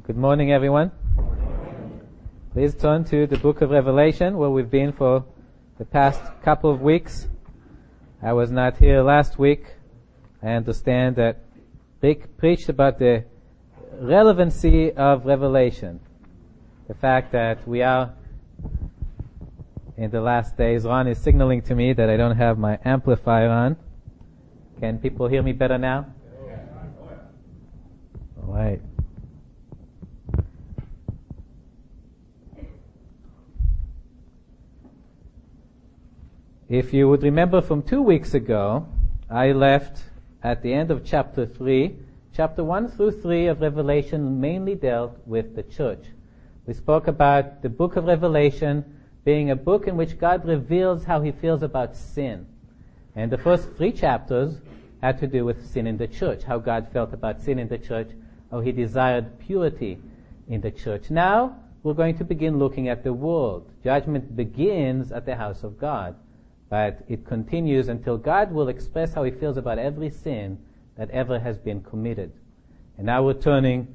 Good morning, everyone. Please turn to the book of Revelation, where we've been for the past couple of weeks. I was not here last week. I understand that Rick preached about the relevancy of Revelation. The fact that we are in the last days. Ron is signaling to me that I don't have my amplifier on. Can people hear me better now? All right. If you would remember from two weeks ago, I left at the end of chapter 3. Chapter 1 through 3 of Revelation mainly dealt with the church. We spoke about the book of Revelation being a book in which God reveals how he feels about sin. And the first three chapters had to do with sin in the church, how God felt about sin in the church, how he desired purity in the church. Now, we're going to begin looking at the world. Judgment begins at the house of God. But it continues until God will express how he feels about every sin that ever has been committed. And now we're turning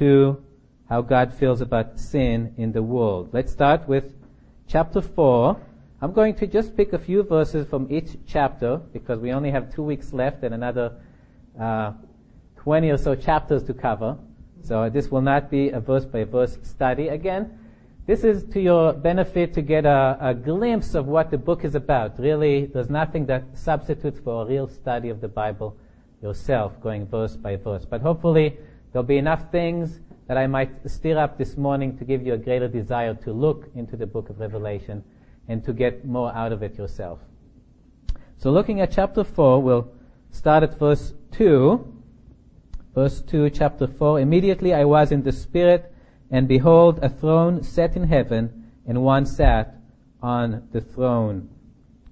to how God feels about sin in the world. Let's start with chapter 4. I'm going to just pick a few verses from each chapter because we only have two weeks left and another uh, 20 or so chapters to cover. So this will not be a verse by verse study. Again, this is to your benefit to get a, a, glimpse of what the book is about. Really, there's nothing that substitutes for a real study of the Bible yourself, going verse by verse. But hopefully, there'll be enough things that I might stir up this morning to give you a greater desire to look into the book of Revelation and to get more out of it yourself. So looking at chapter 4, we'll start at verse 2. Verse 2, chapter 4. Immediately I was in the Spirit and behold, a throne set in heaven, and one sat on the throne.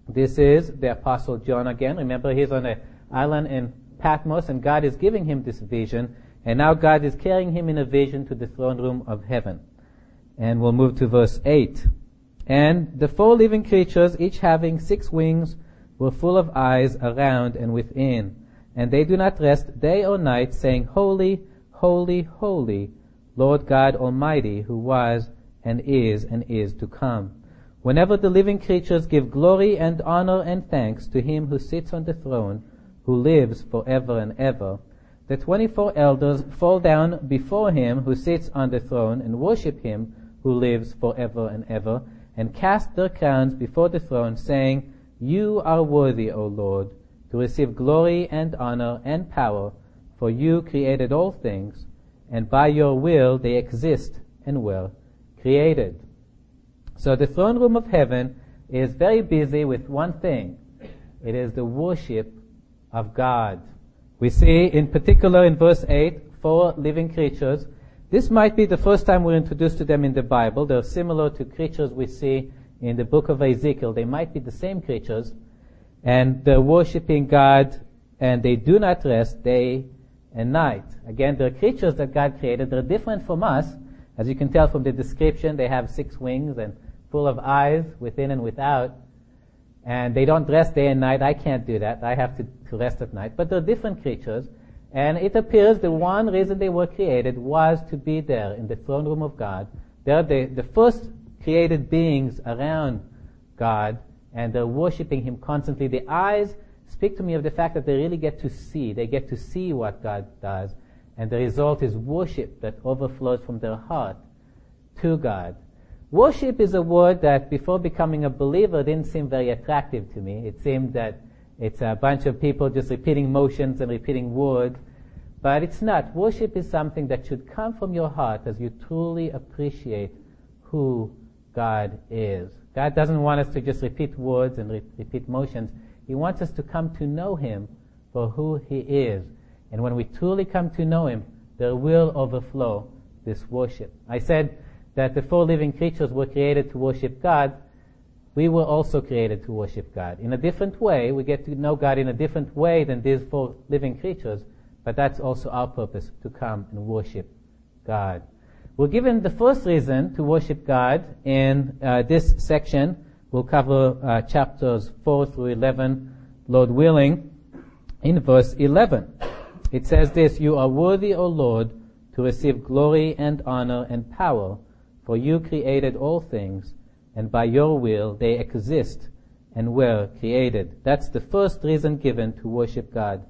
This is the Apostle John again. Remember, he's on an island in Patmos, and God is giving him this vision, and now God is carrying him in a vision to the throne room of heaven. And we'll move to verse 8. And the four living creatures, each having six wings, were full of eyes around and within. And they do not rest day or night, saying, Holy, holy, holy, Lord God Almighty, who was and is and is to come. Whenever the living creatures give glory and honor and thanks to him who sits on the throne, who lives forever and ever, the twenty-four elders fall down before him who sits on the throne and worship him who lives forever and ever, and cast their crowns before the throne, saying, You are worthy, O Lord, to receive glory and honor and power, for you created all things, and by your will they exist and were created. So the throne room of heaven is very busy with one thing. It is the worship of God. We see in particular in verse 8, four living creatures. This might be the first time we're introduced to them in the Bible. They're similar to creatures we see in the book of Ezekiel. They might be the same creatures. And they're worshiping God and they do not rest day and night. Again, they're creatures that God created. They're different from us. As you can tell from the description, they have six wings and full of eyes within and without. And they don't rest day and night. I can't do that. I have to, to rest at night. But they're different creatures. And it appears the one reason they were created was to be there in the throne room of God. They're the, the first created beings around God, and they're worshiping Him constantly. The eyes speak to me of the fact that they really get to see. They get to see what God does. And the result is worship that overflows from their heart to God. Worship is a word that before becoming a believer didn't seem very attractive to me. It seemed that it's a bunch of people just repeating motions and repeating words. But it's not. Worship is something that should come from your heart as you truly appreciate who God is. God doesn't want us to just repeat words and re- repeat motions. He wants us to come to know Him for who He is. And when we truly come to know Him, there will overflow this worship. I said that the four living creatures were created to worship God. We were also created to worship God. In a different way, we get to know God in a different way than these four living creatures, but that's also our purpose, to come and worship God. We're given the first reason to worship God in uh, this section We'll cover uh, chapters 4 through 11, Lord willing, in verse 11. It says this, You are worthy, O Lord, to receive glory and honor and power, for you created all things, and by your will they exist and were created. That's the first reason given to worship God.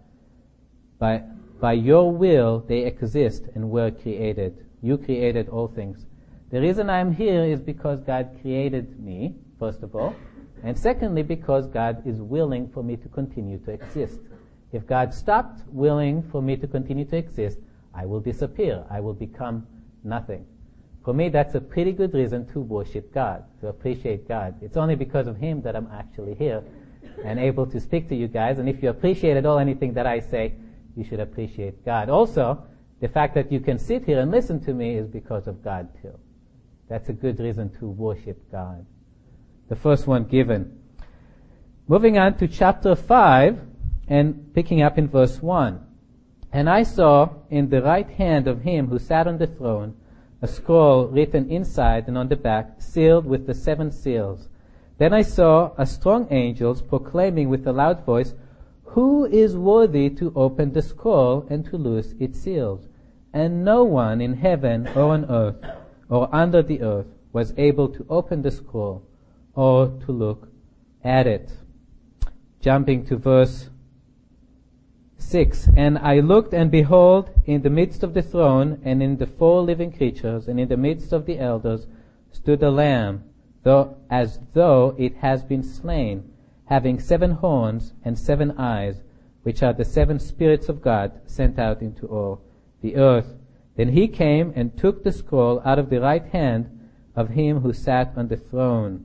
By, by your will they exist and were created. You created all things. The reason I'm here is because God created me, first of all, and secondly because God is willing for me to continue to exist. If God stopped willing for me to continue to exist, I will disappear. I will become nothing. For me, that's a pretty good reason to worship God, to appreciate God. It's only because of Him that I'm actually here and able to speak to you guys. And if you appreciate at all anything that I say, you should appreciate God. Also, the fact that you can sit here and listen to me is because of God too. That's a good reason to worship God. The first one given. Moving on to chapter 5 and picking up in verse 1. And I saw in the right hand of him who sat on the throne a scroll written inside and on the back, sealed with the seven seals. Then I saw a strong angels proclaiming with a loud voice, Who is worthy to open the scroll and to loose its seals? And no one in heaven or on earth or under the earth was able to open the scroll or to look at it. Jumping to verse 6. And I looked and behold, in the midst of the throne and in the four living creatures and in the midst of the elders stood a lamb, though, as though it has been slain, having seven horns and seven eyes, which are the seven spirits of God sent out into all the earth. Then he came and took the scroll out of the right hand of him who sat on the throne.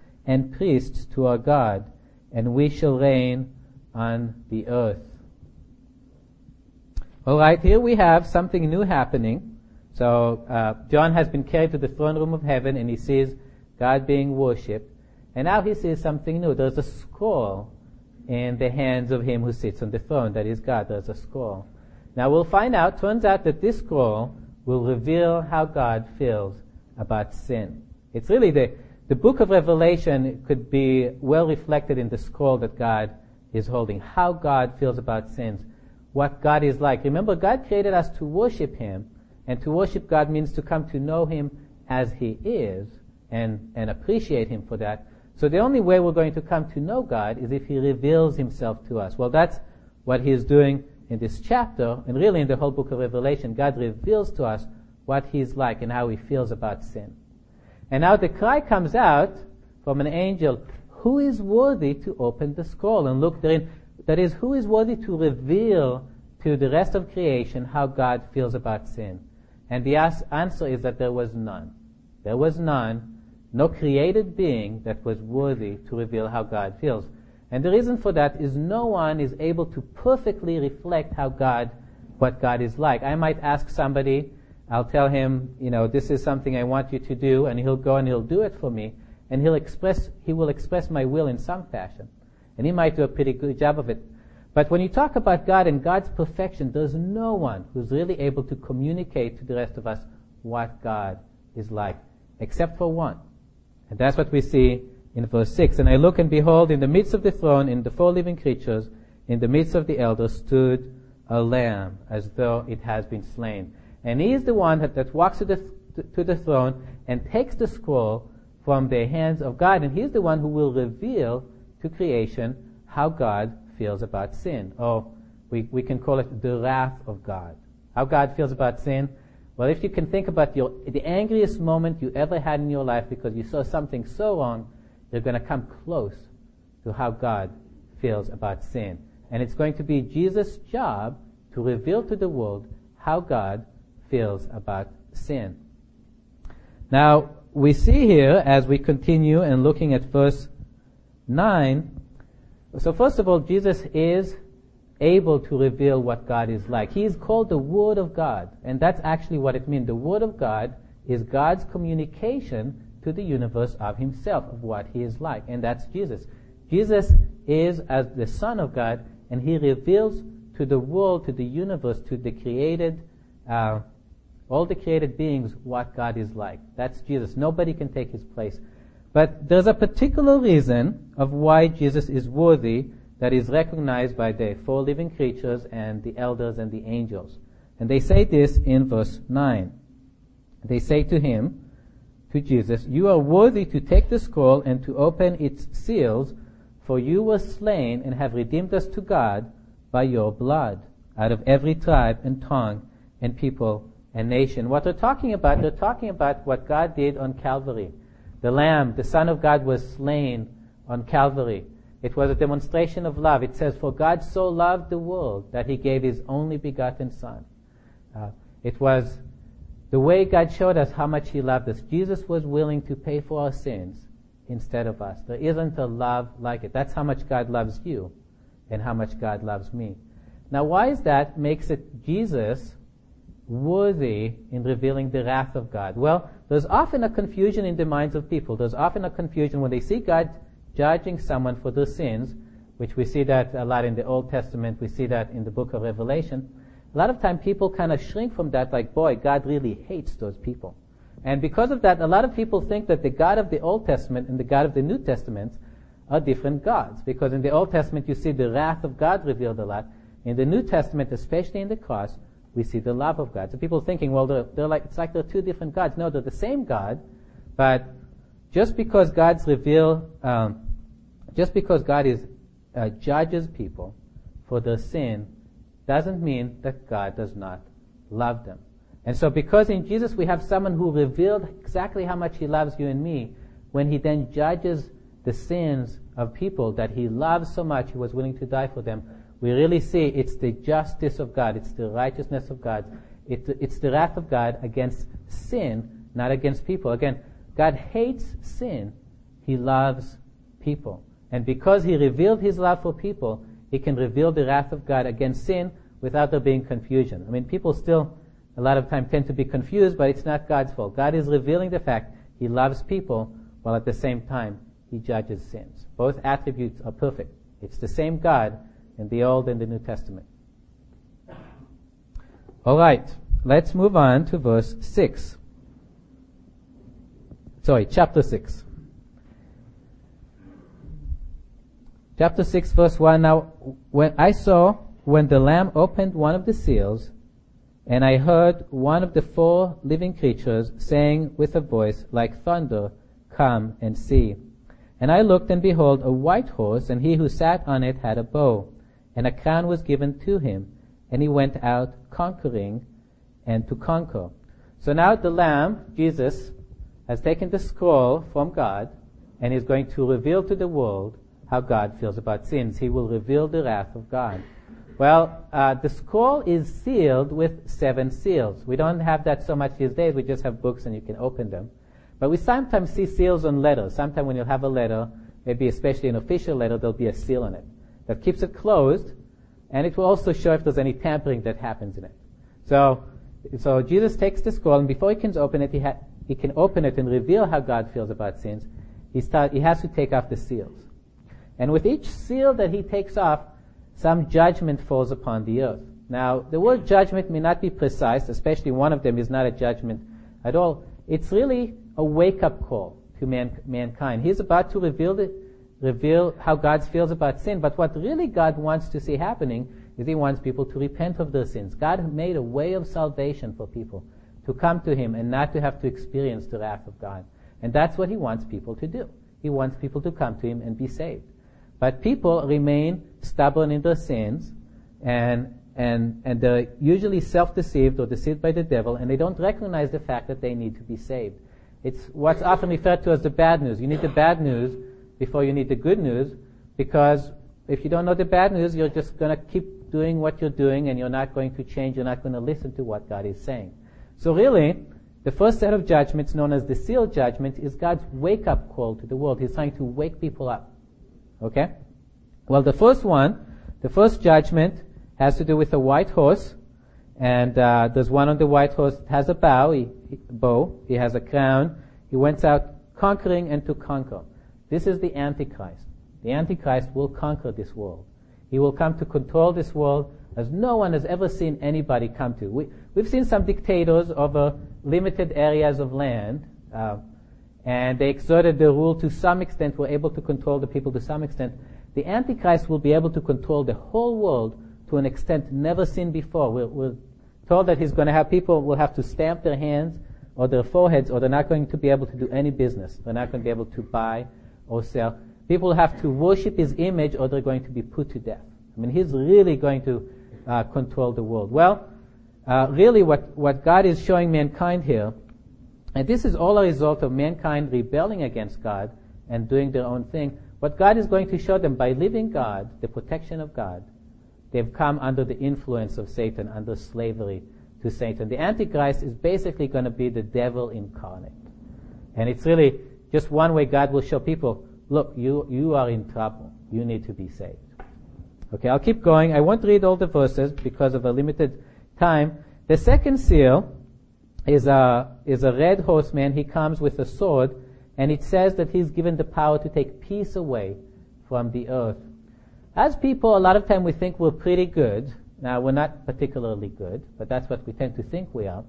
and priests to our God, and we shall reign on the earth. All right, here we have something new happening. So uh, John has been carried to the throne room of heaven, and he sees God being worshipped. And now he sees something new. There's a scroll in the hands of him who sits on the throne. That is God. There's a scroll. Now we'll find out. Turns out that this scroll will reveal how God feels about sin. It's really the the book of Revelation could be well reflected in the scroll that God is holding, how God feels about sins, what God is like. Remember, God created us to worship Him, and to worship God means to come to know Him as He is and, and appreciate Him for that. So the only way we're going to come to know God is if He reveals Himself to us. Well, that's what He is doing in this chapter, and really in the whole book of Revelation. God reveals to us what He's like and how He feels about sin. And now the cry comes out from an angel, who is worthy to open the scroll and look therein? That is, who is worthy to reveal to the rest of creation how God feels about sin? And the answer is that there was none. There was none, no created being that was worthy to reveal how God feels. And the reason for that is no one is able to perfectly reflect how God, what God is like. I might ask somebody, I'll tell him, you know, this is something I want you to do, and he'll go and he'll do it for me and he'll express, he will express my will in some fashion. And he might do a pretty good job of it. But when you talk about God and God's perfection, there's no one who's really able to communicate to the rest of us what God is like, except for one. And that's what we see in verse 6. And I look and behold, in the midst of the throne, in the four living creatures, in the midst of the elders, stood a lamb, as though it has been slain. And he is the one that, that walks to the, to the throne and takes the scroll from the hands of God, and He's the one who will reveal to creation how God feels about sin. Or we, we can call it the wrath of God. How God feels about sin. Well, if you can think about your, the angriest moment you ever had in your life because you saw something so wrong, you're going to come close to how God feels about sin. And it's going to be Jesus' job to reveal to the world how God feels about sin. Now, we see here as we continue and looking at verse 9. So first of all, Jesus is able to reveal what God is like. He is called the Word of God, and that's actually what it means. The Word of God is God's communication to the universe of Himself, of what He is like, and that's Jesus. Jesus is as the Son of God, and He reveals to the world, to the universe, to the created, uh, all the created beings, what God is like. That's Jesus. Nobody can take His place. But there's a particular reason of why Jesus is worthy that is recognized by the four living creatures and the elders and the angels. And they say this in verse 9. They say to him, to Jesus, You are worthy to take the scroll and to open its seals, for you were slain and have redeemed us to God by your blood out of every tribe and tongue and people and nation. What they're talking about, they're talking about what God did on Calvary. The Lamb, the Son of God was slain on Calvary. It was a demonstration of love. It says, For God so loved the world that he gave his only begotten Son. Uh, it was the way God showed us how much he loved us. Jesus was willing to pay for our sins instead of us. There isn't a love like it. That's how much God loves you and how much God loves me. Now, why is that makes it Jesus worthy in revealing the wrath of God? Well, there's often a confusion in the minds of people. There's often a confusion when they see God judging someone for their sins, which we see that a lot in the Old Testament, we see that in the book of Revelation. A lot of time people kind of shrink from that like, boy, God really hates those people. And because of that, a lot of people think that the God of the Old Testament and the God of the New Testament are different gods. Because in the Old Testament you see the wrath of God revealed a lot. In the New Testament, especially in the cross, we see the love of God. So people thinking, well, they're, they're like, it's like they're two different gods. No, they're the same God, but just because God's reveal, um, just because God is uh, judges people for their sin, doesn't mean that God does not love them. And so, because in Jesus we have someone who revealed exactly how much He loves you and me, when He then judges the sins of people that He loves so much, He was willing to die for them, we really see it's the justice of God, it's the righteousness of God, it's the wrath of God against sin, not against people. Again, God hates sin, He loves people. And because He revealed His love for people, He can reveal the wrath of God against sin without there being confusion. I mean, people still, a lot of time, tend to be confused, but it's not God's fault. God is revealing the fact He loves people, while at the same time, He judges sins. Both attributes are perfect. It's the same God in the Old and the New Testament. Alright, let's move on to verse 6. Sorry, chapter 6. Chapter 6 verse 1. Now, when I saw when the Lamb opened one of the seals, and I heard one of the four living creatures saying with a voice like thunder, Come and see. And I looked, and behold, a white horse, and he who sat on it had a bow and a crown was given to him, and he went out conquering and to conquer. So now the Lamb, Jesus, has taken the scroll from God and is going to reveal to the world how God feels about sins. He will reveal the wrath of God. Well, uh, the scroll is sealed with seven seals. We don't have that so much these days. We just have books and you can open them. But we sometimes see seals on letters. Sometimes when you have a letter, maybe especially an official letter, there'll be a seal on it that keeps it closed, and it will also show if there's any tampering that happens in it. So, so Jesus takes the scroll, and before he can open it, he, ha- he can open it and reveal how God feels about sins. He, start, he has to take off the seals. And with each seal that he takes off, some judgment falls upon the earth. Now, the word judgment may not be precise, especially one of them is not a judgment at all. It's really a wake-up call to man, mankind. He's about to reveal the, reveal how God feels about sin. But what really God wants to see happening is He wants people to repent of their sins. God made a way of salvation for people to come to Him and not to have to experience the wrath of God. And that's what He wants people to do. He wants people to come to Him and be saved. But people remain stubborn in their sins and and, and they're usually self-deceived or deceived by the devil, and they don't recognize the fact that they need to be saved. It's what's often referred to as the bad news. You need the bad news before you need the good news because if you don't know the bad news, you're just going to keep doing what you're doing and you're not going to change. You're not going to listen to what God is saying. So really, the first set of judgments known as the seal judgment is God's wake up call to the world. He's trying to wake people up. Okay? Well, the first one, the first judgment has to do with a white horse. And uh, there's one on the white horse that has a bow, he, bow. He has a crown. He went out conquering and to conquer. This is the Antichrist. The Antichrist will conquer this world. He will come to control this world as no one has ever seen anybody come to. We, have seen some dictators over limited areas of land, uh, and they exerted their rule to some extent, were able to control the people to some extent. The Antichrist will be able to control the whole world to an extent never seen before. We're, we're told that he's going to have people will have to stamp their hands or their foreheads, or they're not going to be able to do any business. They're not going to be able to buy or sell. People have to worship his image, or they're going to be put to death. I mean, he's really going to uh, control the world. Well, uh, really, what what God is showing mankind here, and this is all a result of mankind rebelling against God and doing their own thing. What God is going to show them by living God, the protection of God, They've come under the influence of Satan, under slavery to Satan. The Antichrist is basically going to be the devil incarnate. And it's really just one way God will show people, look, you, you are in trouble. You need to be saved. Okay, I'll keep going. I won't read all the verses because of a limited time. The second seal is a, is a red horseman. He comes with a sword, and it says that he's given the power to take peace away from the earth. As people, a lot of time we think we're pretty good. Now, we're not particularly good, but that's what we tend to think we are.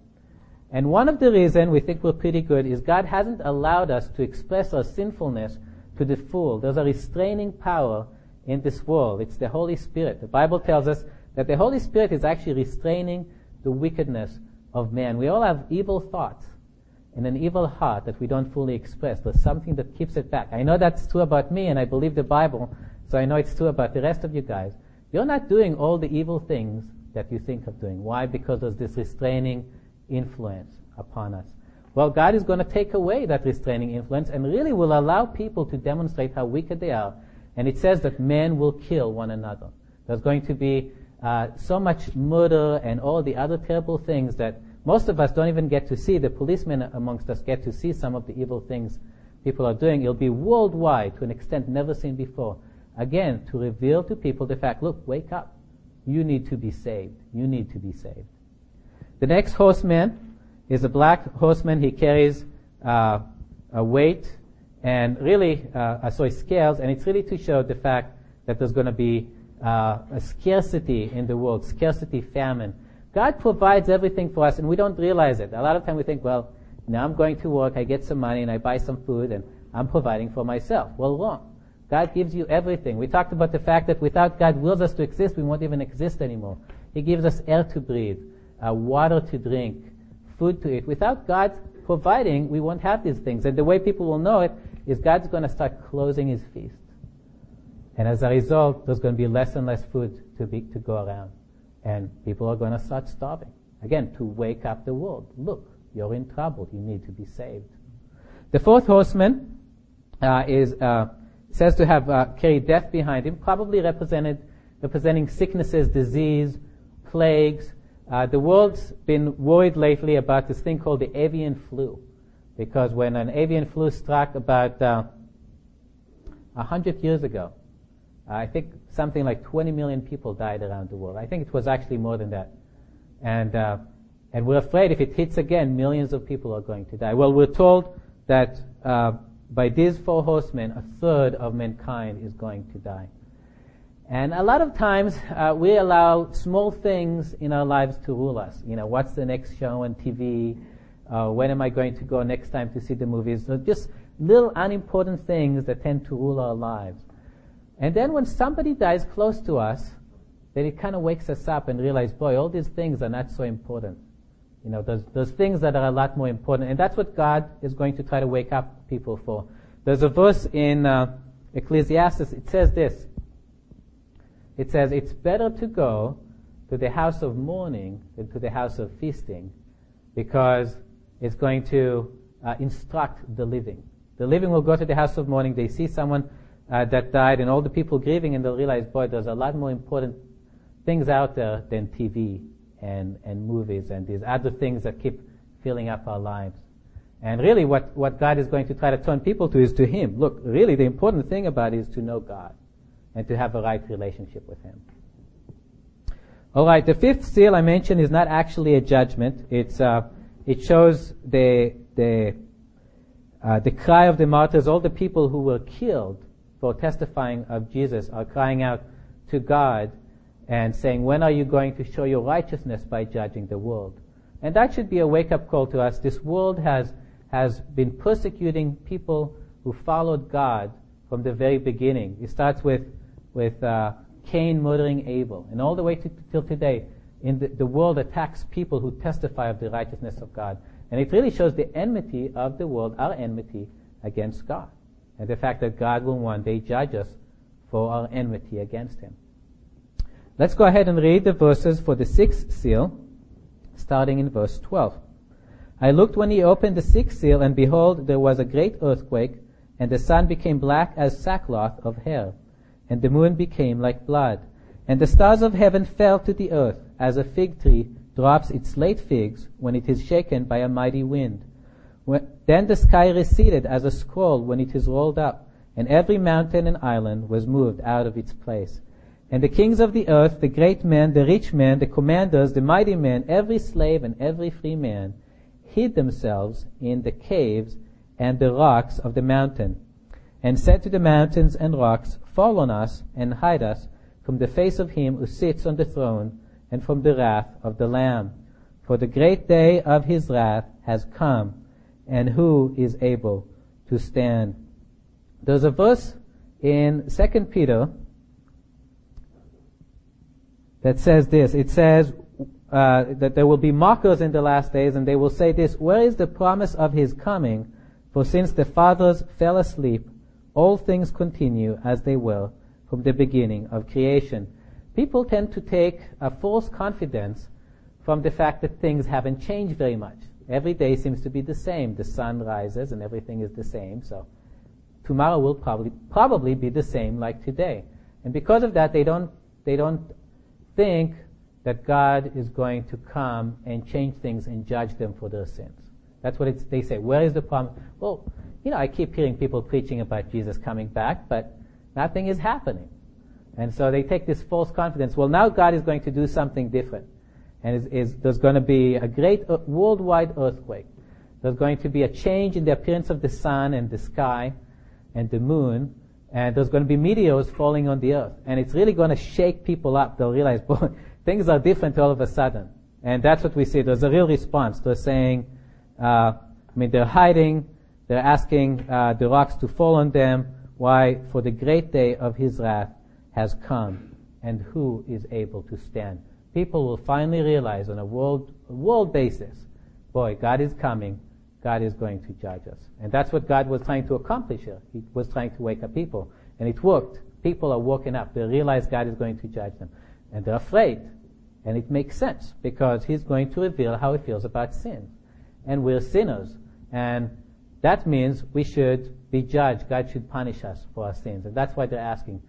And one of the reasons we think we're pretty good is God hasn't allowed us to express our sinfulness to the full. There's a restraining power in this world. It's the Holy Spirit. The Bible tells us that the Holy Spirit is actually restraining the wickedness of man. We all have evil thoughts and an evil heart that we don't fully express. There's something that keeps it back. I know that's true about me and I believe the Bible, so I know it's true about the rest of you guys. You're not doing all the evil things that you think of doing. Why? Because there's this restraining influence upon us. Well, God is going to take away that restraining influence and really will allow people to demonstrate how wicked they are. And it says that men will kill one another. There's going to be uh, so much murder and all the other terrible things that most of us don't even get to see. The policemen amongst us get to see some of the evil things people are doing. It'll be worldwide to an extent never seen before. Again, to reveal to people the fact, look, wake up. You need to be saved. You need to be saved. The next horseman is a black horseman. He carries uh, a weight and really, uh, sorry, scales, and it's really to show the fact that there's going to be uh, a scarcity in the world, scarcity, famine. God provides everything for us, and we don't realize it. A lot of time we think, well, now I'm going to work, I get some money, and I buy some food, and I'm providing for myself. Well, wrong. God gives you everything. We talked about the fact that without God wills us to exist, we won't even exist anymore. He gives us air to breathe, uh, water to drink, food to eat. Without God providing, we won't have these things. And the way people will know it is God's going to start closing His feast. And as a result, there's going to be less and less food to be, to go around. And people are going to start starving. Again, to wake up the world. Look, you're in trouble. You need to be saved. The fourth horseman uh, is uh, says to have uh, carried death behind him, probably represented, representing sicknesses, disease, plagues. Uh, the world's been worried lately about this thing called the avian flu, because when an avian flu struck about uh, a uh, hundred years ago, I think something like 20 million people died around the world. I think it was actually more than that, and uh, and we're afraid if it hits again, millions of people are going to die. Well, we're told that uh, by these four horsemen, a third of mankind is going to die. And a lot of times uh, we allow small things in our lives to rule us. You know, what's the next show on TV? Uh, when am I going to go next time to see the movies? So just little unimportant things that tend to rule our lives. And then when somebody dies close to us, then it kind of wakes us up and realize, boy, all these things are not so important. You know, there's, there's things that are a lot more important, and that's what God is going to try to wake up people for. There's a verse in uh, Ecclesiastes, it says this. It says, it's better to go to the house of mourning than to the house of feasting, because it's going to uh, instruct the living. The living will go to the house of mourning, they see someone uh, that died, and all the people grieving, and they'll realize, boy, there's a lot more important things out there than TV and, and movies and these other things that keep filling up our lives. And really what, what God is going to try to turn people to is to Him. Look, really the important thing about it is to know God and to have a right relationship with Him. All right, the fifth seal I mentioned is not actually a judgment. It's uh, it shows the the uh, the cry of the martyrs. All the people who were killed for testifying of Jesus are crying out to God and saying, "When are you going to show your righteousness by judging the world?" And that should be a wake-up call to us. This world has has been persecuting people who followed God from the very beginning. It starts with with uh, Cain murdering Abel. And all the way to, till today, in the, the world attacks people who testify of the righteousness of God. And it really shows the enmity of the world, our enmity against God. And the fact that God will one day judge us for our enmity against Him. Let's go ahead and read the verses for the sixth seal, starting in verse 12. I looked when he opened the sixth seal, and behold, there was a great earthquake, and the sun became black as sackcloth of hair and the moon became like blood. And the stars of heaven fell to the earth, as a fig tree drops its late figs when it is shaken by a mighty wind. When, then the sky receded as a scroll when it is rolled up, and every mountain and island was moved out of its place. And the kings of the earth, the great men, the rich men, the commanders, the mighty men, every slave and every free man, hid themselves in the caves and the rocks of the mountain, and said to the mountains and rocks, Fall on us and hide us from the face of him who sits on the throne and from the wrath of the Lamb. For the great day of his wrath has come, and who is able to stand? There's a verse in 2 Peter that says this. It says uh, that there will be mockers in the last days, and they will say this, Where is the promise of his coming? For since the fathers fell asleep, all things continue as they were from the beginning of creation. People tend to take a false confidence from the fact that things haven't changed very much. Every day seems to be the same. The sun rises and everything is the same. So tomorrow will probably probably be the same like today. And because of that, they don't they don't think that God is going to come and change things and judge them for their sins. That's what they say. Where is the problem? Well, you know, I keep hearing people preaching about Jesus coming back, but nothing is happening. And so they take this false confidence. Well, now God is going to do something different. And is, is, there's going to be a great uh, worldwide earthquake. There's going to be a change in the appearance of the sun and the sky and the moon. And there's going to be meteors falling on the earth. And it's really going to shake people up. They'll realize, boy, things are different all of a sudden. And that's what we see. There's a real response. They're saying, uh, I mean, they're hiding. They're asking uh, the rocks to fall on them. Why? For the great day of his wrath has come, and who is able to stand? People will finally realize on a world, world basis, boy, God is coming. God is going to judge us. And that's what God was trying to accomplish here. He was trying to wake up people. And it worked. People are woken up. They realize God is going to judge them. And they're afraid. And it makes sense because He's going to reveal how He feels about sin. And we're sinners. And that means we should be judged. God should punish us for our sins. And that's why they're asking,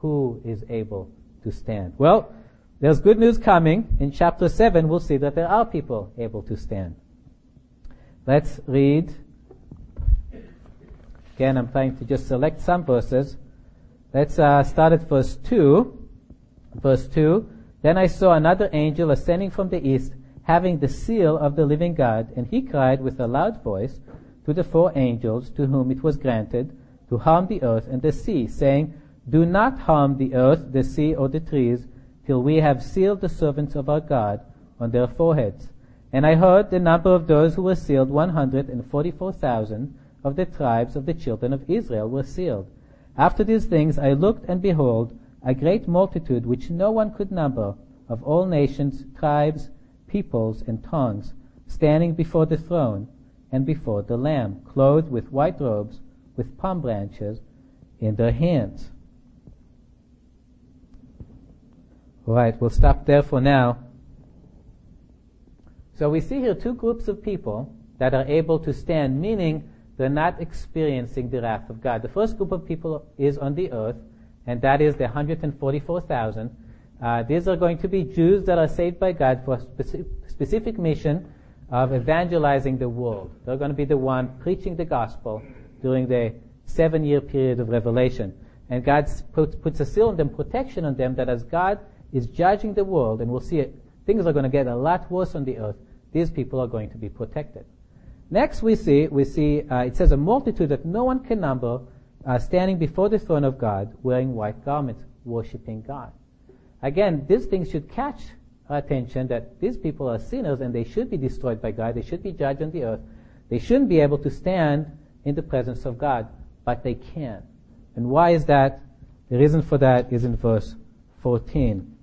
who is able to stand? Well, there's good news coming. In chapter 7, we'll see that there are people able to stand. Let's read. Again, I'm trying to just select some verses. Let's uh, start at verse 2. Verse 2. Then I saw another angel ascending from the east, having the seal of the living God, and he cried with a loud voice, to the four angels to whom it was granted to harm the earth and the sea, saying, Do not harm the earth, the sea, or the trees, till we have sealed the servants of our God on their foreheads. And I heard the number of those who were sealed, 144,000 of the tribes of the children of Israel were sealed. After these things I looked, and behold, a great multitude which no one could number, of all nations, tribes, peoples, and tongues, standing before the throne and before the Lamb, clothed with white robes, with palm branches in their hands. All right, we'll stop there for now. So we see here two groups of people that are able to stand, meaning they're not experiencing the wrath of God. The first group of people is on the earth, and that is the 144,000. Uh, these are going to be Jews that are saved by God for a specific, specific mission of evangelizing the world. They're going to be the one preaching the gospel during the seven year period of revelation. And God puts, puts a seal on them, protection on them, that as God is judging the world, and we'll see it, things are going to get a lot worse on the earth, these people are going to be protected. Next, we see we see uh, it says a multitude that no one can number, uh, standing before the throne of God, wearing white garments, worshiping God. Again, these things should catch attention that these people are sinners and they should be destroyed by God. They should be judged on the earth. They shouldn't be able to stand in the presence of God, but they can. And why is that? The reason for that is in verse 14.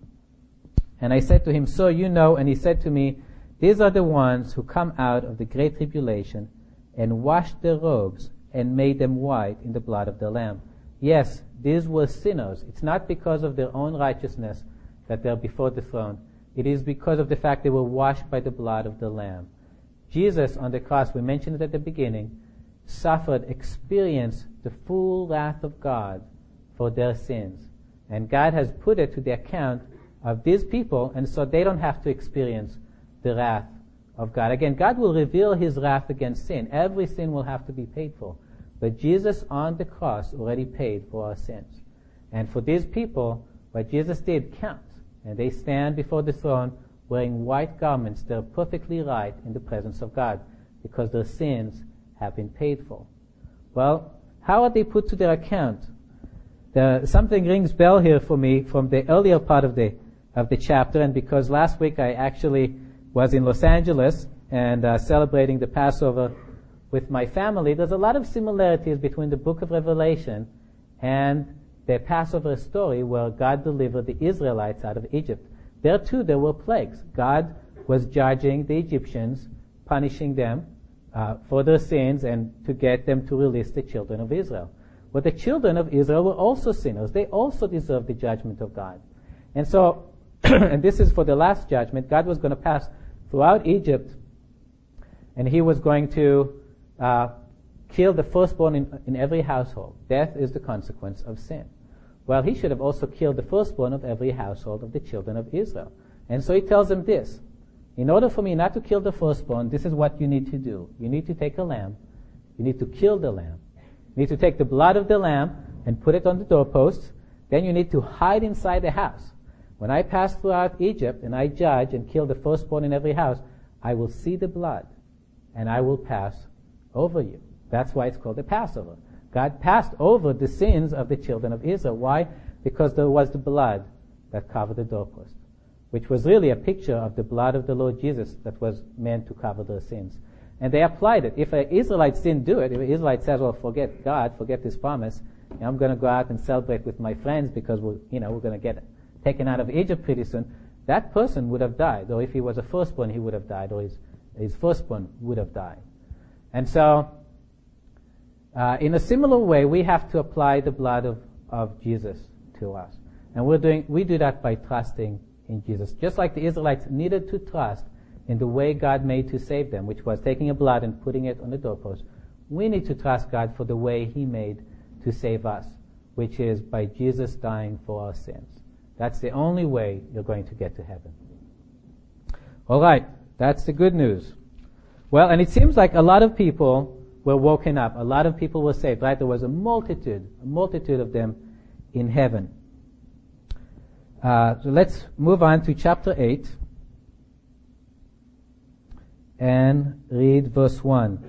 And I said to him, So you know, and he said to me, These are the ones who come out of the great tribulation and washed their robes and made them white in the blood of the Lamb. Yes, these were sinners. It's not because of their own righteousness that they're before the throne. It is because of the fact they were washed by the blood of the Lamb. Jesus on the cross, we mentioned it at the beginning, suffered, experienced the full wrath of God for their sins. And God has put it to the account of these people, and so they don't have to experience the wrath of God. Again, God will reveal His wrath against sin. Every sin will have to be paid for. But Jesus on the cross already paid for our sins. And for these people, what Jesus did counts. And they stand before the throne wearing white garments. They're perfectly right in the presence of God because their sins have been paid for. Well, how are they put to their account? The, something rings bell here for me from the earlier part of the of the chapter, and because last week I actually was in Los Angeles and uh, celebrating the Passover with my family, there's a lot of similarities between the book of Revelation and the Passover story where God delivered the Israelites out of Egypt. There too, there were plagues. God was judging the Egyptians, punishing them uh, for their sins and to get them to release the children of Israel. But the children of Israel were also sinners. They also deserved the judgment of God. And so, and this is for the last judgment, God was going to pass throughout Egypt and he was going to uh, kill the firstborn in, in every household. Death is the consequence of sin. Well, he should have also killed the firstborn of every household of the children of Israel. And so he tells them this. In order for me not to kill the firstborn, this is what you need to do. You need to take a lamb. You need to kill the lamb. You need to take the blood of the lamb and put it on the doorposts. Then you need to hide inside the house. When I pass throughout Egypt and I judge and kill the firstborn in every house, I will see the blood and I will pass over you. That's why it's called the Passover. God passed over the sins of the children of Israel. Why? Because there was the blood that covered the doorpost, which was really a picture of the blood of the Lord Jesus that was meant to cover their sins. And they applied it. If an Israelite didn't do it, if an Israelite says, well, forget God, forget this promise, I'm going to go out and celebrate with my friends because we're, you know, we're going to get taken out of Egypt pretty soon, that person would have died. Or if he was a firstborn, he would have died, or his, his firstborn would have died. And so, uh, in a similar way, we have to apply the blood of, of Jesus to us. And we're doing, we do that by trusting in Jesus. Just like the Israelites needed to trust in the way God made to save them, which was taking a blood and putting it on the doorpost, we need to trust God for the way He made to save us, which is by Jesus dying for our sins. That's the only way you're going to get to heaven. Alright, that's the good news. Well, and it seems like a lot of people were woken up. A lot of people were saved, right? There was a multitude, a multitude of them in heaven. Uh, so let's move on to chapter 8 and read verse 1.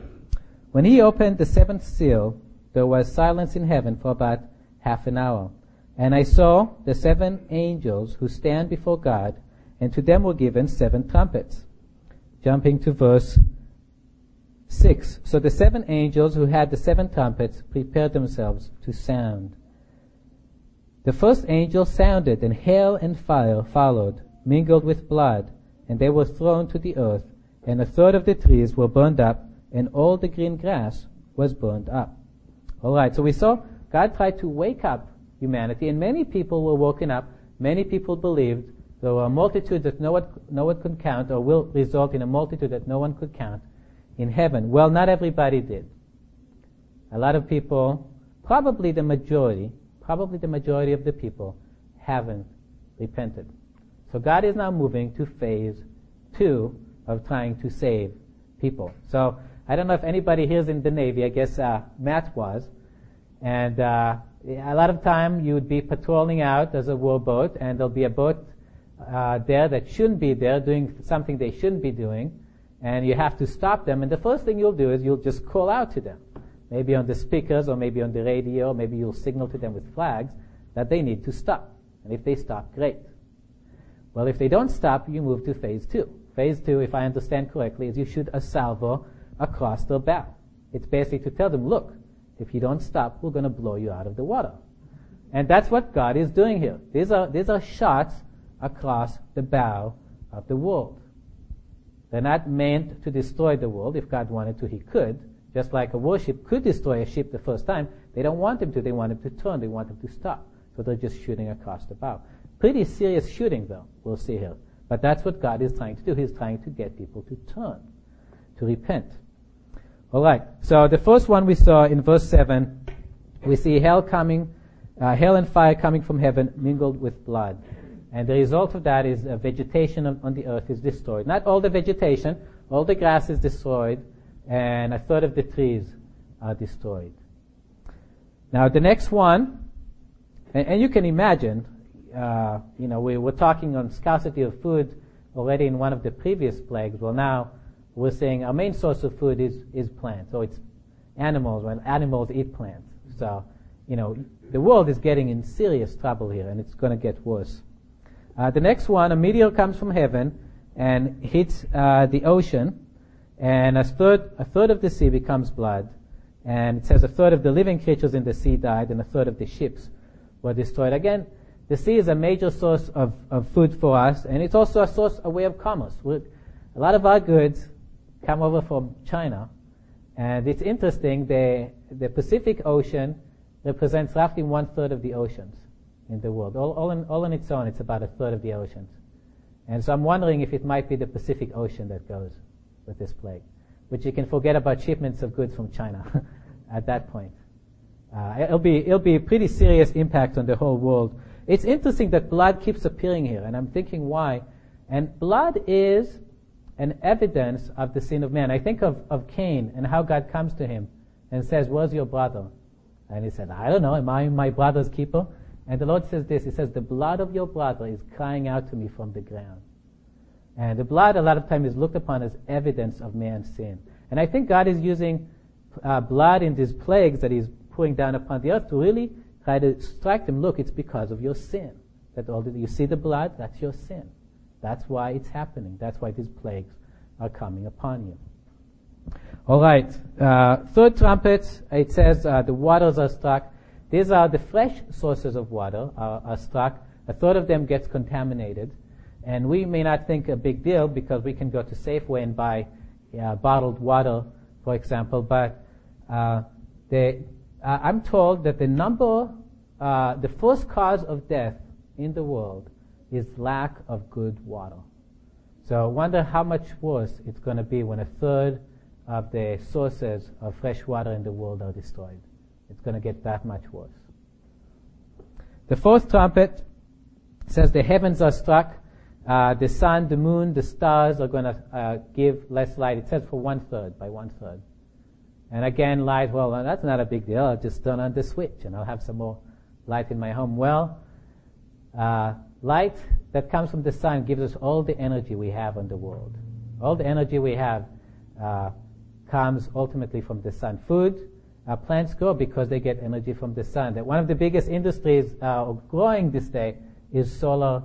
When he opened the seventh seal, there was silence in heaven for about half an hour. And I saw the seven angels who stand before God, and to them were given seven trumpets. Jumping to verse 6. So the seven angels who had the seven trumpets prepared themselves to sound. The first angel sounded, and hail and fire followed, mingled with blood, and they were thrown to the earth, and a third of the trees were burned up, and all the green grass was burned up. Alright, so we saw God tried to wake up humanity, and many people were woken up. Many people believed. There were a multitude that no one, no one could count, or will result in a multitude that no one could count in heaven. Well, not everybody did. A lot of people, probably the majority, probably the majority of the people haven't repented. So God is now moving to phase two of trying to save people. So I don't know if anybody here is in the Navy. I guess uh, Matt was. And uh, a lot of time you would be patrolling out as a war boat, and there'll be a boat uh, there that shouldn't be there, doing something they shouldn't be doing, and you have to stop them. And the first thing you'll do is you'll just call out to them, maybe on the speakers or maybe on the radio, maybe you'll signal to them with flags that they need to stop. And if they stop, great. Well, if they don't stop, you move to phase two. Phase two, if I understand correctly, is you shoot a salvo across their bow. It's basically to tell them, look, if you don't stop, we're going to blow you out of the water. And that's what God is doing here. These are, these are shots across the bow of the world. They're not meant to destroy the world. If God wanted to, He could. Just like a warship could destroy a ship the first time, they don't want him to. They want him to turn. They want him to stop. So they're just shooting across the bow. Pretty serious shooting, though. We'll see here. But that's what God is trying to do. He's trying to get people to turn, to repent. All right. So the first one we saw in verse seven, we see hell coming, uh, hell and fire coming from heaven, mingled with blood. And the result of that is uh, vegetation on, on the earth is destroyed. Not all the vegetation, all the grass is destroyed, and a third of the trees are destroyed. Now the next one, and, and you can imagine, uh, you know, we were talking on scarcity of food already in one of the previous plagues. Well, now we're saying our main source of food is is plants. So it's animals. When animals eat plants, so you know the world is getting in serious trouble here, and it's going to get worse. Uh, the next one, a meteor comes from heaven and hits uh, the ocean, and a third, a third of the sea becomes blood. And it says a third of the living creatures in the sea died, and a third of the ships were destroyed. Again, the sea is a major source of, of food for us, and it's also a source, a way of commerce. We're, a lot of our goods come over from China, and it's interesting, the, the Pacific Ocean represents roughly one third of the oceans in the world. All, all, in, all on its own, it's about a third of the oceans. And so I'm wondering if it might be the Pacific Ocean that goes with this plague, which you can forget about shipments of goods from China at that point. Uh, it'll be it'll be a pretty serious impact on the whole world. It's interesting that blood keeps appearing here, and I'm thinking why. And blood is an evidence of the sin of man. I think of, of Cain and how God comes to him and says, Where's your brother? And he said, I don't know, am I my brother's keeper? And the Lord says this, He says, the blood of your brother is crying out to me from the ground. And the blood a lot of times is looked upon as evidence of man's sin. And I think God is using uh, blood in these plagues that He's pouring down upon the earth to really try to strike them. Look, it's because of your sin. That all the, you see the blood, that's your sin. That's why it's happening. That's why these plagues are coming upon you. All right. Uh, third trumpet, it says uh, the waters are struck. These are the fresh sources of water are, are struck. A third of them gets contaminated. And we may not think a big deal because we can go to Safeway and buy uh, bottled water, for example. But uh, the, uh, I'm told that the number, uh, the first cause of death in the world is lack of good water. So I wonder how much worse it's going to be when a third of the sources of fresh water in the world are destroyed. It's going to get that much worse. The fourth trumpet says the heavens are struck. Uh, the sun, the moon, the stars are going to uh, give less light. It says for one third, by one third. And again, light, well, that's not a big deal. I'll just turn on the switch and I'll have some more light in my home. Well, uh, light that comes from the sun gives us all the energy we have in the world. All the energy we have uh, comes ultimately from the sun. Food, uh, plants grow because they get energy from the sun. That one of the biggest industries uh, growing this day is solar,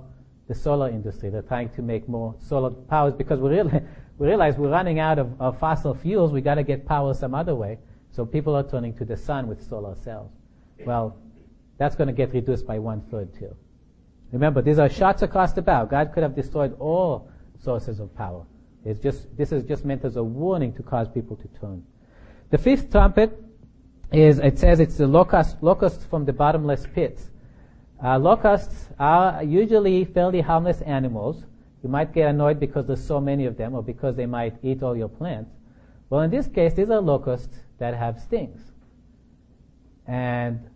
the solar industry. They're trying to make more solar powers because we, we realize we're running out of, of fossil fuels. We got to get power some other way. So people are turning to the sun with solar cells. Well, that's going to get reduced by one third too. Remember, these are shots across the bow. God could have destroyed all sources of power. It's just, this is just meant as a warning to cause people to turn. The fifth trumpet is it says it's the locust, locusts from the bottomless pits. Uh, locusts are usually fairly harmless animals. You might get annoyed because there's so many of them or because they might eat all your plants. Well, in this case, these are locusts that have stings. And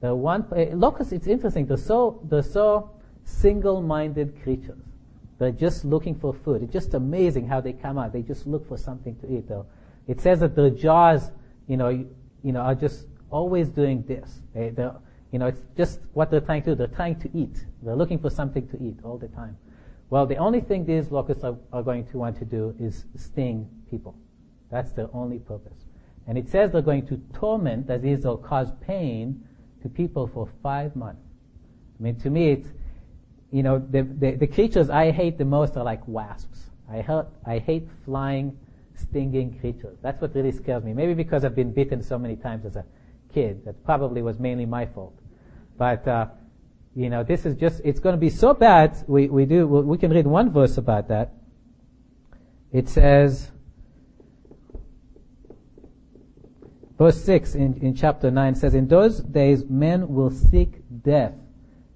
the one, uh, locusts, it's interesting. They're so, they're so single-minded creatures. They're just looking for food. It's just amazing how they come out. They just look for something to eat. Though it says that their jaws, you know, you know, are just always doing this. They, you know, it's just what they're trying to do. They're trying to eat. They're looking for something to eat all the time. Well, the only thing these locusts are, are going to want to do is sting people. That's their only purpose. And it says they're going to torment, that is, they'll cause pain to people for five months. I mean, to me, it's, you know, the, the, the creatures I hate the most are like wasps. I, hurt, I hate flying, stinging creatures. That's what really scares me. Maybe because I've been bitten so many times as a kid. That probably was mainly my fault. But, uh, you know, this is just, it's going to be so bad. We, we do, we can read one verse about that. It says, verse 6 in, in chapter 9 says, In those days men will seek death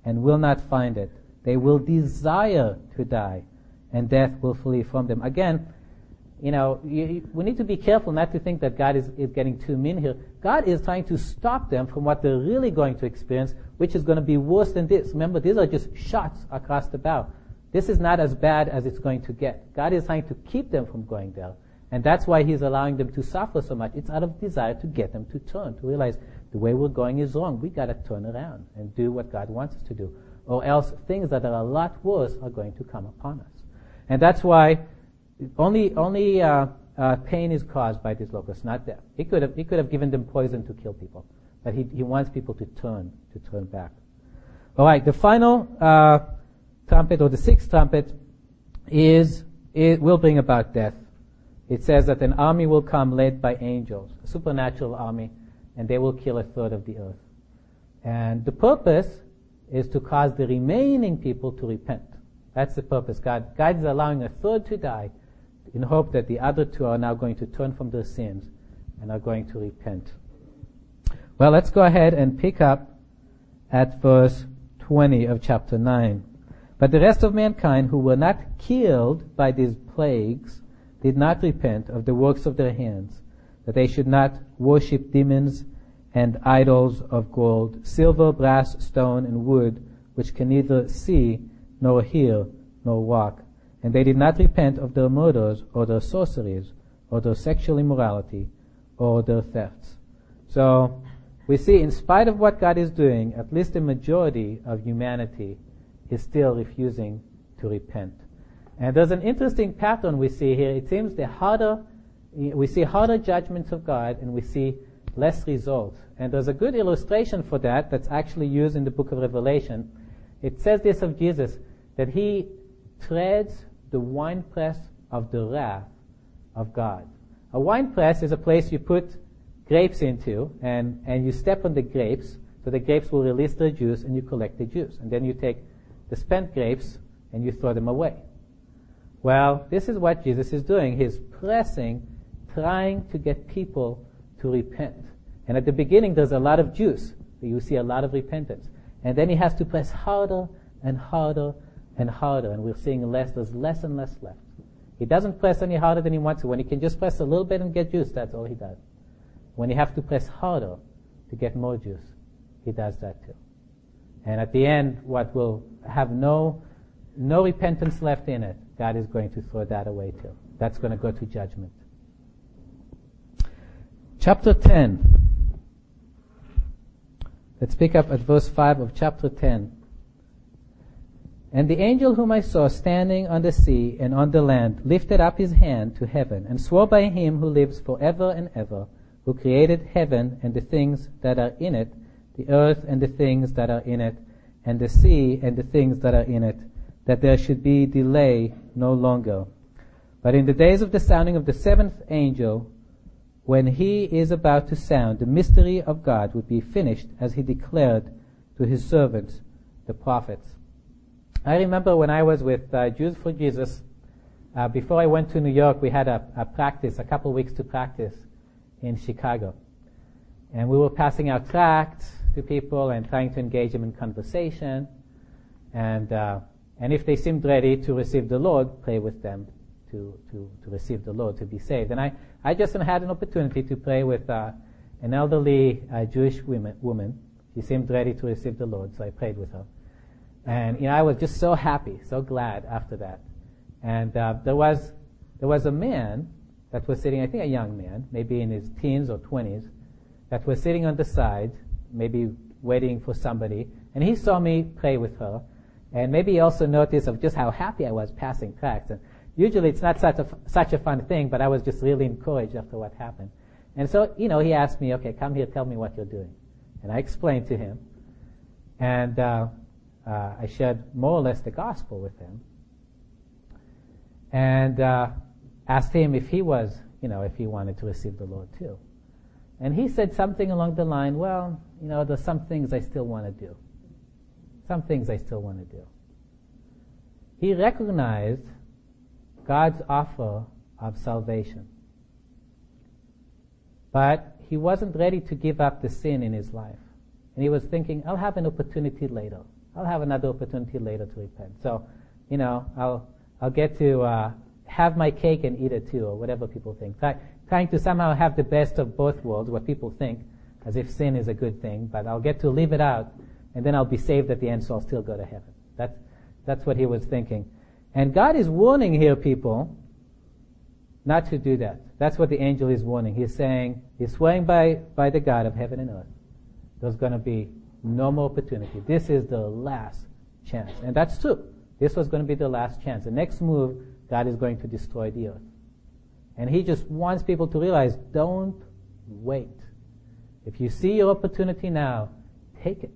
and will not find it. They will desire to die and death will flee from them. Again, you know, you, we need to be careful not to think that God is, is getting too mean here. God is trying to stop them from what they're really going to experience, which is going to be worse than this. Remember, these are just shots across the bow. This is not as bad as it's going to get. God is trying to keep them from going there. And that's why He's allowing them to suffer so much. It's out of desire to get them to turn, to realize the way we're going is wrong. We gotta turn around and do what God wants us to do. Or else things that are a lot worse are going to come upon us. And that's why only, only uh, uh, pain is caused by these locusts, not death. He could have, he could have given them poison to kill people, but he, he wants people to turn, to turn back. All right, the final uh, trumpet or the sixth trumpet is it will bring about death. It says that an army will come led by angels, a supernatural army, and they will kill a third of the earth. And the purpose is to cause the remaining people to repent. That's the purpose. God, God is allowing a third to die in hope that the other two are now going to turn from their sins and are going to repent. Well, let's go ahead and pick up at verse 20 of chapter 9. But the rest of mankind who were not killed by these plagues did not repent of the works of their hands, that they should not worship demons and idols of gold, silver, brass, stone, and wood, which can neither see nor hear, nor walk. And they did not repent of their murders, or their sorceries, or their sexual immorality, or their thefts. So, we see in spite of what God is doing, at least a majority of humanity is still refusing to repent. And there's an interesting pattern we see here. It seems the harder, we see harder judgments of God and we see less results. And there's a good illustration for that that's actually used in the book of Revelation. It says this of Jesus that he treads the winepress of the wrath of God. A winepress is a place you put grapes into and, and you step on the grapes so the grapes will release their juice and you collect the juice. And then you take the spent grapes and you throw them away. Well, this is what Jesus is doing. He's pressing, trying to get people to repent. And at the beginning there's a lot of juice. You see a lot of repentance. And then he has to press harder and harder and harder, and we're seeing less. There's less and less left. He doesn't press any harder than he wants to. When he can just press a little bit and get juice, that's all he does. When you have to press harder to get more juice, he does that too. And at the end, what will have no, no repentance left in it, God is going to throw that away too. That's going to go to judgment. Chapter 10. Let's pick up at verse 5 of chapter 10. And the angel whom I saw standing on the sea and on the land lifted up his hand to heaven and swore by him who lives forever and ever, who created heaven and the things that are in it, the earth and the things that are in it, and the sea and the things that are in it, that there should be delay no longer. But in the days of the sounding of the seventh angel, when he is about to sound, the mystery of God would be finished as he declared to his servants, the prophets. I remember when I was with uh, Jews for Jesus, uh, before I went to New York, we had a, a practice, a couple weeks to practice in Chicago. And we were passing out tracts to people and trying to engage them in conversation. And, uh, and if they seemed ready to receive the Lord, pray with them to, to, to receive the Lord, to be saved. And I, I just had an opportunity to pray with uh, an elderly uh, Jewish woman, woman. She seemed ready to receive the Lord, so I prayed with her. And you know, I was just so happy, so glad after that. And uh, there was there was a man that was sitting, I think a young man, maybe in his teens or twenties, that was sitting on the side, maybe waiting for somebody. And he saw me pray with her, And maybe he also noticed of just how happy I was passing tracts. And usually it's not such a, such a fun thing, but I was just really encouraged after what happened. And so, you know, he asked me, okay, come here, tell me what you're doing. And I explained to him. And uh, uh, I shared more or less the gospel with him. And uh, asked him if he was, you know, if he wanted to receive the Lord too. And he said something along the line, well, you know, there's some things I still want to do. Some things I still want to do. He recognized God's offer of salvation. But he wasn't ready to give up the sin in his life. And he was thinking, I'll have an opportunity later. I'll have another opportunity later to repent. So, you know, I'll, I'll get to uh, have my cake and eat it too, or whatever people think. Try, trying to somehow have the best of both worlds, what people think, as if sin is a good thing, but I'll get to leave it out, and then I'll be saved at the end, so I'll still go to heaven. That's, that's what he was thinking. And God is warning here, people, not to do that. That's what the angel is warning. He's saying, he's swearing by, by the God of heaven and earth. There's going to be no more opportunity. This is the last chance. And that's true. This was going to be the last chance. The next move, God is going to destroy the earth. And he just wants people to realize, don't wait. If you see your opportunity now, take it.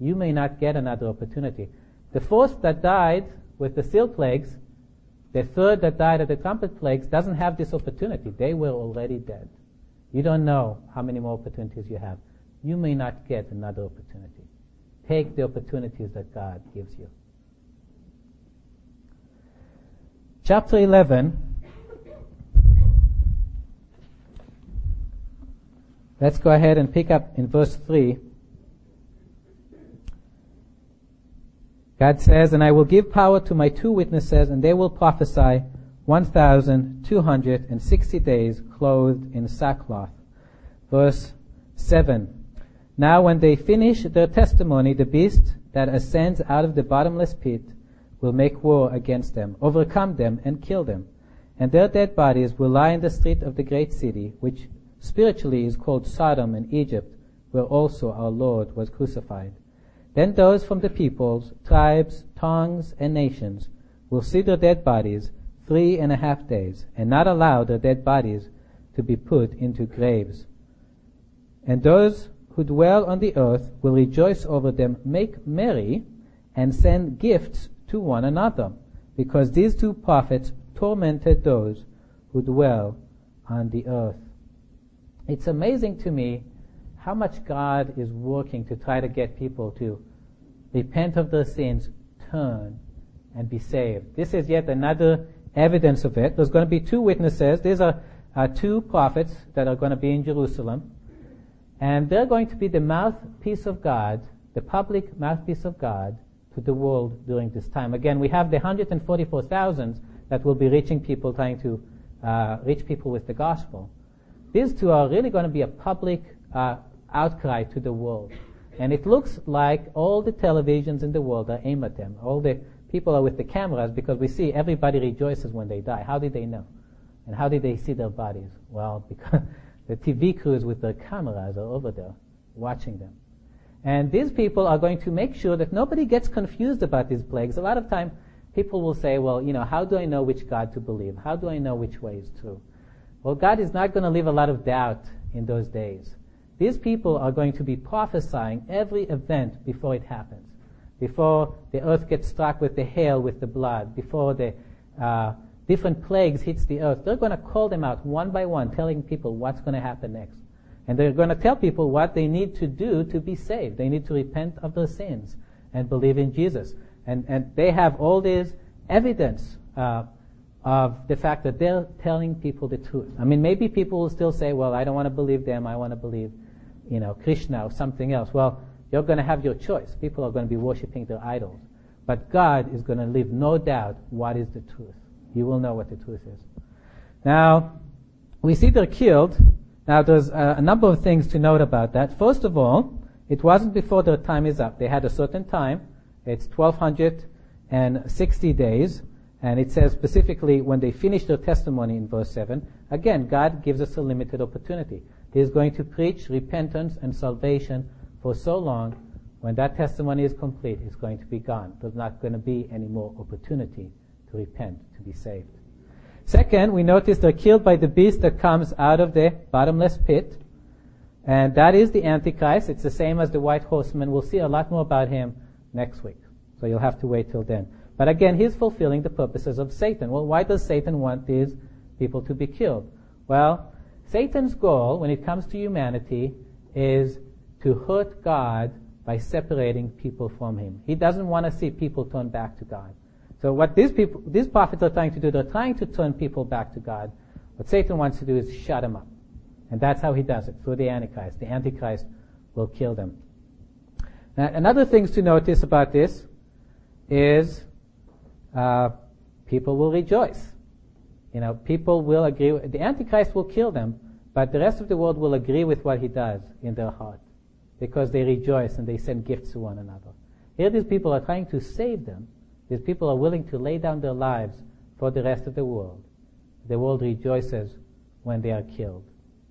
You may not get another opportunity. The fourth that died with the seal plagues, the third that died at the trumpet plagues doesn't have this opportunity. They were already dead. You don't know how many more opportunities you have. You may not get another opportunity. Take the opportunities that God gives you. Chapter 11. Let's go ahead and pick up in verse 3. God says, And I will give power to my two witnesses, and they will prophesy 1,260 days clothed in sackcloth. Verse 7. Now when they finish their testimony, the beast that ascends out of the bottomless pit will make war against them, overcome them, and kill them. And their dead bodies will lie in the street of the great city, which spiritually is called Sodom and Egypt, where also our Lord was crucified. Then those from the peoples, tribes, tongues, and nations will see their dead bodies three and a half days, and not allow their dead bodies to be put into graves. And those who dwell on the earth will rejoice over them, make merry, and send gifts to one another, because these two prophets tormented those who dwell on the earth. It's amazing to me how much God is working to try to get people to repent of their sins, turn, and be saved. This is yet another evidence of it. There's going to be two witnesses. These are uh, two prophets that are going to be in Jerusalem. And they're going to be the mouthpiece of God, the public mouthpiece of God to the world during this time. Again, we have the 144,000 that will be reaching people, trying to uh, reach people with the gospel. These two are really going to be a public uh, outcry to the world. And it looks like all the televisions in the world are aimed at them. All the people are with the cameras because we see everybody rejoices when they die. How did they know? And how did they see their bodies? Well, because the TV crews with their cameras are over there watching them. And these people are going to make sure that nobody gets confused about these plagues. A lot of time, people will say, well, you know, how do I know which God to believe? How do I know which way is true? Well, God is not going to leave a lot of doubt in those days. These people are going to be prophesying every event before it happens. Before the earth gets struck with the hail, with the blood, before the uh, different plagues hits the earth, they're going to call them out one by one, telling people what's going to happen next. And they're going to tell people what they need to do to be saved. They need to repent of their sins and believe in Jesus. And, and they have all this evidence uh, of the fact that they're telling people the truth. I mean, maybe people will still say, well, I don't want to believe them. I want to believe, you know, Krishna or something else. Well, you're going to have your choice. People are going to be worshiping their idols. But God is going to leave no doubt what is the truth. You will know what the truth is. Now, we see they're killed. Now, there's a, a number of things to note about that. First of all, it wasn't before their time is up. They had a certain time. It's 1260 days. And it says specifically when they finish their testimony in verse 7, again, God gives us a limited opportunity. He is going to preach repentance and salvation for so long When that testimony is complete, it's going to be gone. There's not going to be any more opportunity to repent, to be saved. Second, we notice they're killed by the beast that comes out of the bottomless pit. And that is the Antichrist. It's the same as the white horseman. We'll see a lot more about him next week. So you'll have to wait till then. But again, he's fulfilling the purposes of Satan. Well, why does Satan want these people to be killed? Well, Satan's goal when it comes to humanity is to hurt God by separating people from him. He doesn't want to see people turn back to God. So what these people, these prophets are trying to do, they're trying to turn people back to God. What Satan wants to do is shut them up. And that's how he does it, through the Antichrist. The Antichrist will kill them. Now, another thing to notice about this is uh, people will rejoice. You know, people will agree. The Antichrist will kill them, but the rest of the world will agree with what he does in their heart because they rejoice and they send gifts to one another. Here, these people are trying to save them. These people are willing to lay down their lives for the rest of the world. The world rejoices when they are killed.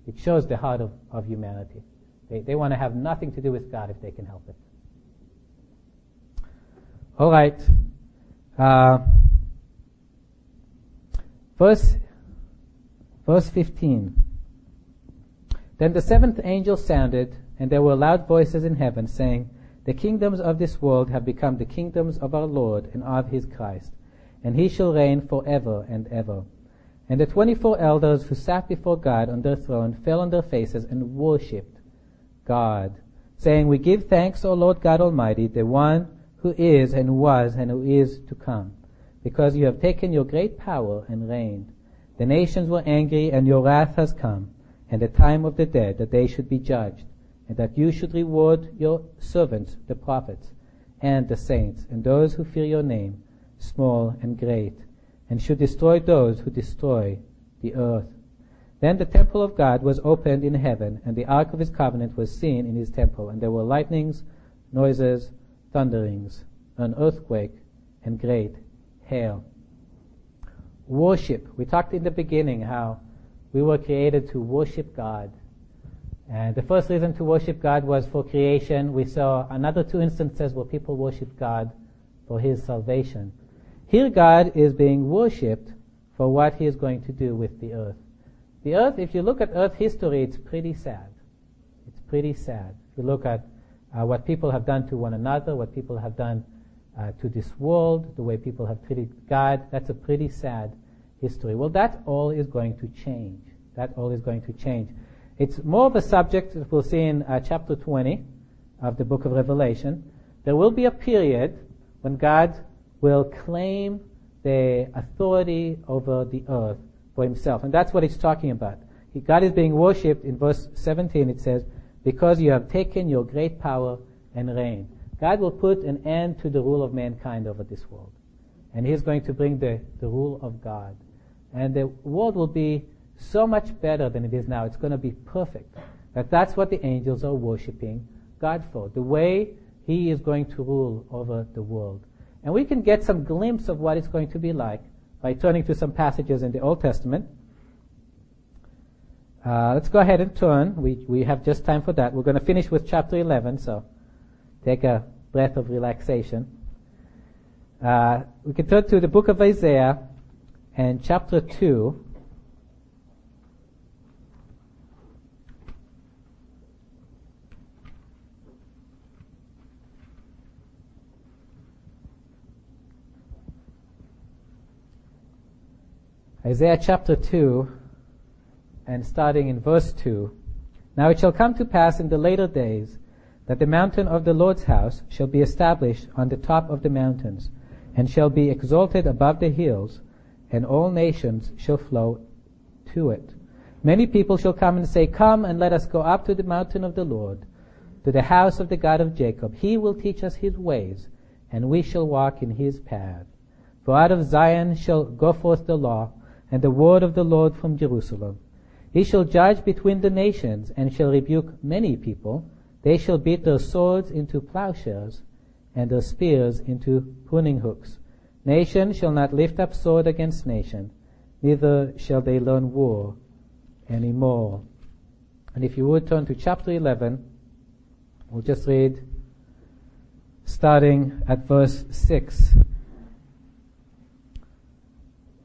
It shows the heart of, of humanity. They, they want to have nothing to do with God if they can help it. All right. Uh, verse, verse 15. Then the seventh angel sounded, and there were loud voices in heaven saying, The kingdoms of this world have become the kingdoms of our Lord and of his Christ, and he shall reign for ever and ever. And the twenty-four elders who sat before God on their throne fell on their faces and worshipped God, saying, We give thanks, O Lord God Almighty, the one who is and was and who is to come, because you have taken your great power and reigned. The nations were angry, and your wrath has come, and the time of the dead, that they should be judged, and that you should reward your servants, the prophets, and the saints, and those who fear your name, small and great, and should destroy those who destroy the earth. Then the temple of God was opened in heaven, and the ark of his covenant was seen in his temple, and there were lightnings, noises, thunderings, an earthquake, and great hail. Worship. We talked in the beginning how we were created to worship God. And the first reason to worship God was for creation. We saw another two instances where people worship God for His salvation. Here God is being worshipped for what He is going to do with the earth. The earth, if you look at earth history, it's pretty sad. It's pretty sad. If you look at uh, what people have done to one another, what people have done uh, to this world, the way people have treated God. That's a pretty sad history. Well, that all is going to change. That all is going to change. It's more of a subject that we'll see in uh, chapter 20 of the book of Revelation. There will be a period when God will claim the authority over the earth for himself. And that's what he's talking about. God is being worshipped in verse 17. It says, because you have taken your great power and reign. God will put an end to the rule of mankind over this world. And He's going to bring the, the rule of God. And the world will be so much better than it is now. It's going to be perfect. That that's what the angels are worshiping God for. The way He is going to rule over the world. And we can get some glimpse of what it's going to be like by turning to some passages in the Old Testament. Uh, let's go ahead and turn. We, we have just time for that. We're going to finish with chapter 11, so take a breath of relaxation. Uh, we can turn to the book of Isaiah and chapter 2. Isaiah chapter 2 and starting in verse 2. Now it shall come to pass in the later days that the mountain of the Lord's house shall be established on the top of the mountains, and shall be exalted above the hills, and all nations shall flow to it. Many people shall come and say, Come and let us go up to the mountain of the Lord, to the house of the God of Jacob. He will teach us his ways, and we shall walk in his path. For out of Zion shall go forth the law, and the word of the Lord from Jerusalem. He shall judge between the nations, and shall rebuke many people. They shall beat their swords into plowshares, and their spears into pruning hooks. Nation shall not lift up sword against nation, neither shall they learn war any more. And if you would turn to chapter 11, we'll just read starting at verse 6.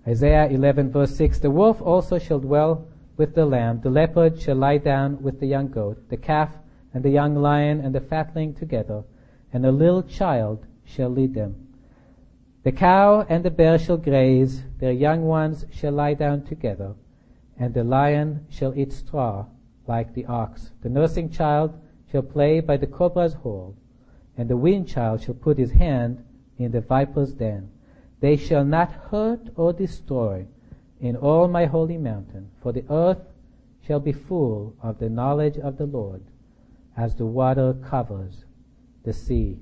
Isaiah 11 verse 6, The wolf also shall dwell with the lamb, the leopard shall lie down with the young goat, the calf and the young lion and the fatling together, and a little child shall lead them. The cow and the bear shall graze, their young ones shall lie down together, and the lion shall eat straw like the ox. The nursing child shall play by the cobra's hole, and the weaned child shall put his hand in the viper's den. They shall not hurt or destroy in all my holy mountain, for the earth shall be full of the knowledge of the Lord, as the water covers the sea.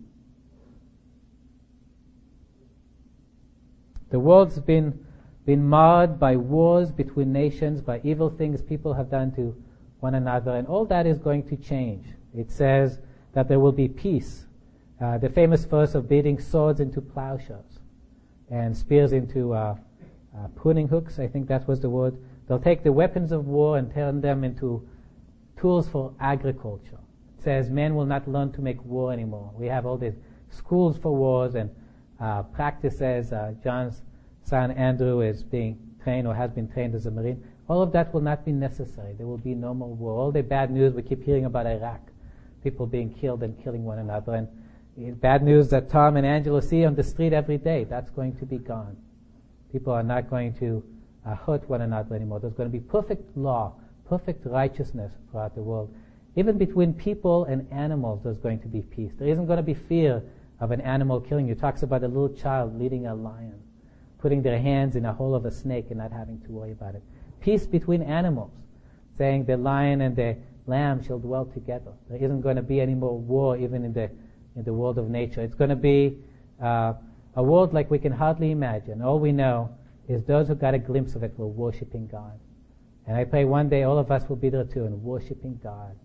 The world's been, been marred by wars between nations, by evil things people have done to one another, and all that is going to change. It says that there will be peace. Uh, the famous verse of beating swords into plowshares and spears into uh, uh, pruning hooks, I think that was the word. They'll take the weapons of war and turn them into tools for agriculture. It says men will not learn to make war anymore. We have all these schools for wars and uh, practices. Uh, John's son Andrew is being trained or has been trained as a Marine. All of that will not be necessary. There will be no more war. All the bad news we keep hearing about Iraq, people being killed and killing one another, and bad news that Tom and Angela see on the street every day, that's going to be gone. People are not going to uh, hurt one another anymore. There's going to be perfect law, perfect righteousness throughout the world. Even between people and animals, there's going to be peace. There isn't going to be fear of an animal killing you. It talks about a little child leading a lion, putting their hands in a hole of a snake and not having to worry about it. Peace between animals, saying the lion and the lamb shall dwell together. There isn't going to be any more war even in the in the world of nature. It's going to be uh, a world like we can hardly imagine. All we know is those who got a glimpse of it were worshiping God. And I pray one day all of us will be there too and worshiping God,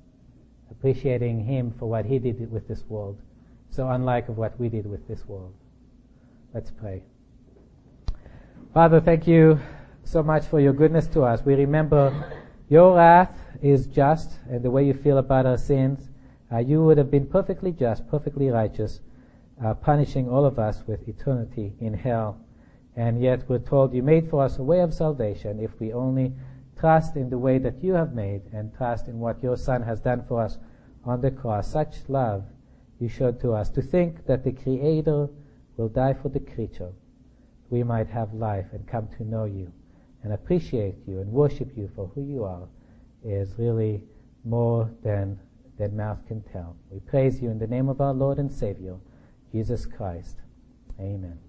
appreciating Him for what He did with this world, so unlike of what we did with this world. Let's pray. Father, thank you so much for your goodness to us. We remember your wrath is just and the way you feel about our sins. Uh, you would have been perfectly just, perfectly righteous, uh, punishing all of us with eternity in hell. And yet we're told you made for us a way of salvation if we only trust in the way that you have made and trust in what your Son has done for us on the cross. Such love you showed to us. To think that the Creator will die for the creature, we might have life and come to know you and appreciate you and worship you for who you are is really more than than mouth can tell. We praise you in the name of our Lord and Savior, Jesus Christ. Amen.